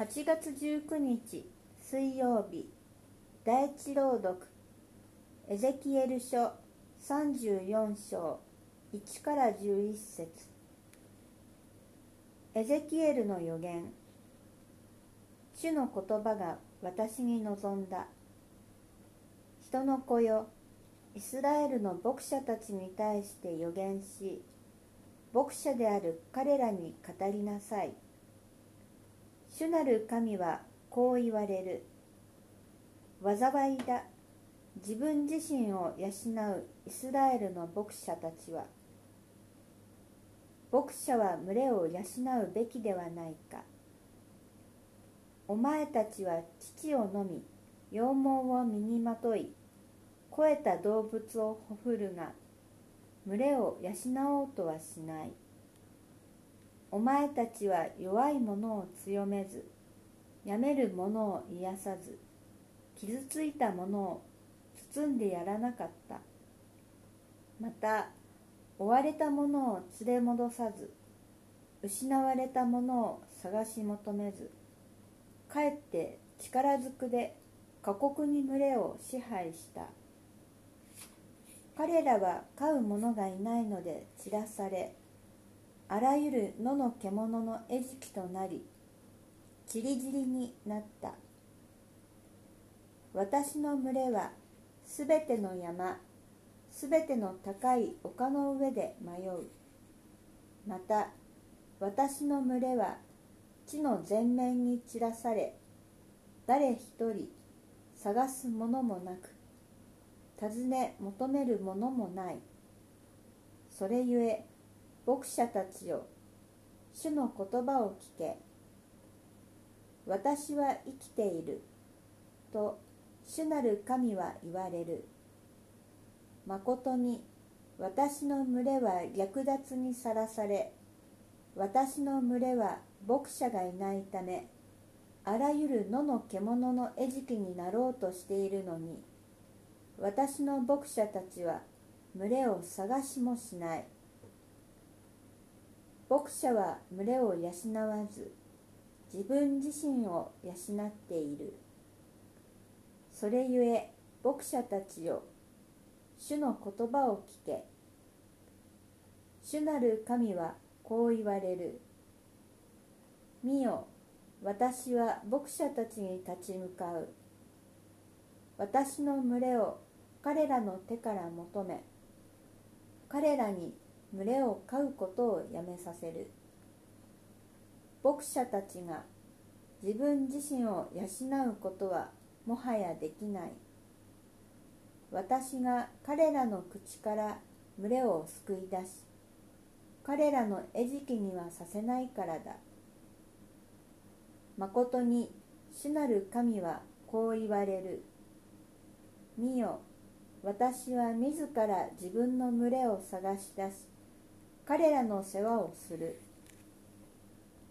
8月19日水曜日第一朗読エゼキエル書34章1から11節。エゼキエルの予言主の言葉が私に望んだ。人の子よイスラエルの牧者たちに対して予言し牧者である彼らに語りなさい。主なる神はこう言われる。災いだ。自分自身を養うイスラエルの牧者たちは。牧者は群れを養うべきではないか。お前たちは父を飲み羊毛を身にまとい肥えた動物をほふるが群れを養おうとはしない。お前たちは弱い者を強めずやめる者を癒さず傷ついた者を包んでやらなかった。また追われた者を連れ戻さず失われた者を探し求めずかえって力ずくで過酷に群れを支配した。彼らは飼う者がいないので散らされあらゆる野の獣の餌食となりちりぢりになった。私の群れはすべての山すべての高い丘の上で迷う。また私の群れは地の全面に散らされ誰一人探すものもなく尋ね求めるものもない。それゆえ牧者たちよ主の言葉を聞け。私は生きていると主なる神は言われる。まことに私の群れは略奪にさらされ私の群れは牧者がいないためあらゆる野の獣の餌食になろうとしているのに私の牧者たちは群れを探しもしない。牧者は群れを養わず自分自身を養っている。それゆえ牧者たちよ主の言葉を聞け。主なる神はこう言われる。見よ私は牧者たちに立ち向かう。私の群れを彼らの手から求め彼らに群れを飼うことをやめさせる。牧者たちが自分自身を養うことはもはやできない。私が彼らの口から群れを救い出し彼らの餌食にはさせないからだ。まことに主なる神はこう言われる。見よ私は自ら自分の群れを探し出し彼らの世話をする。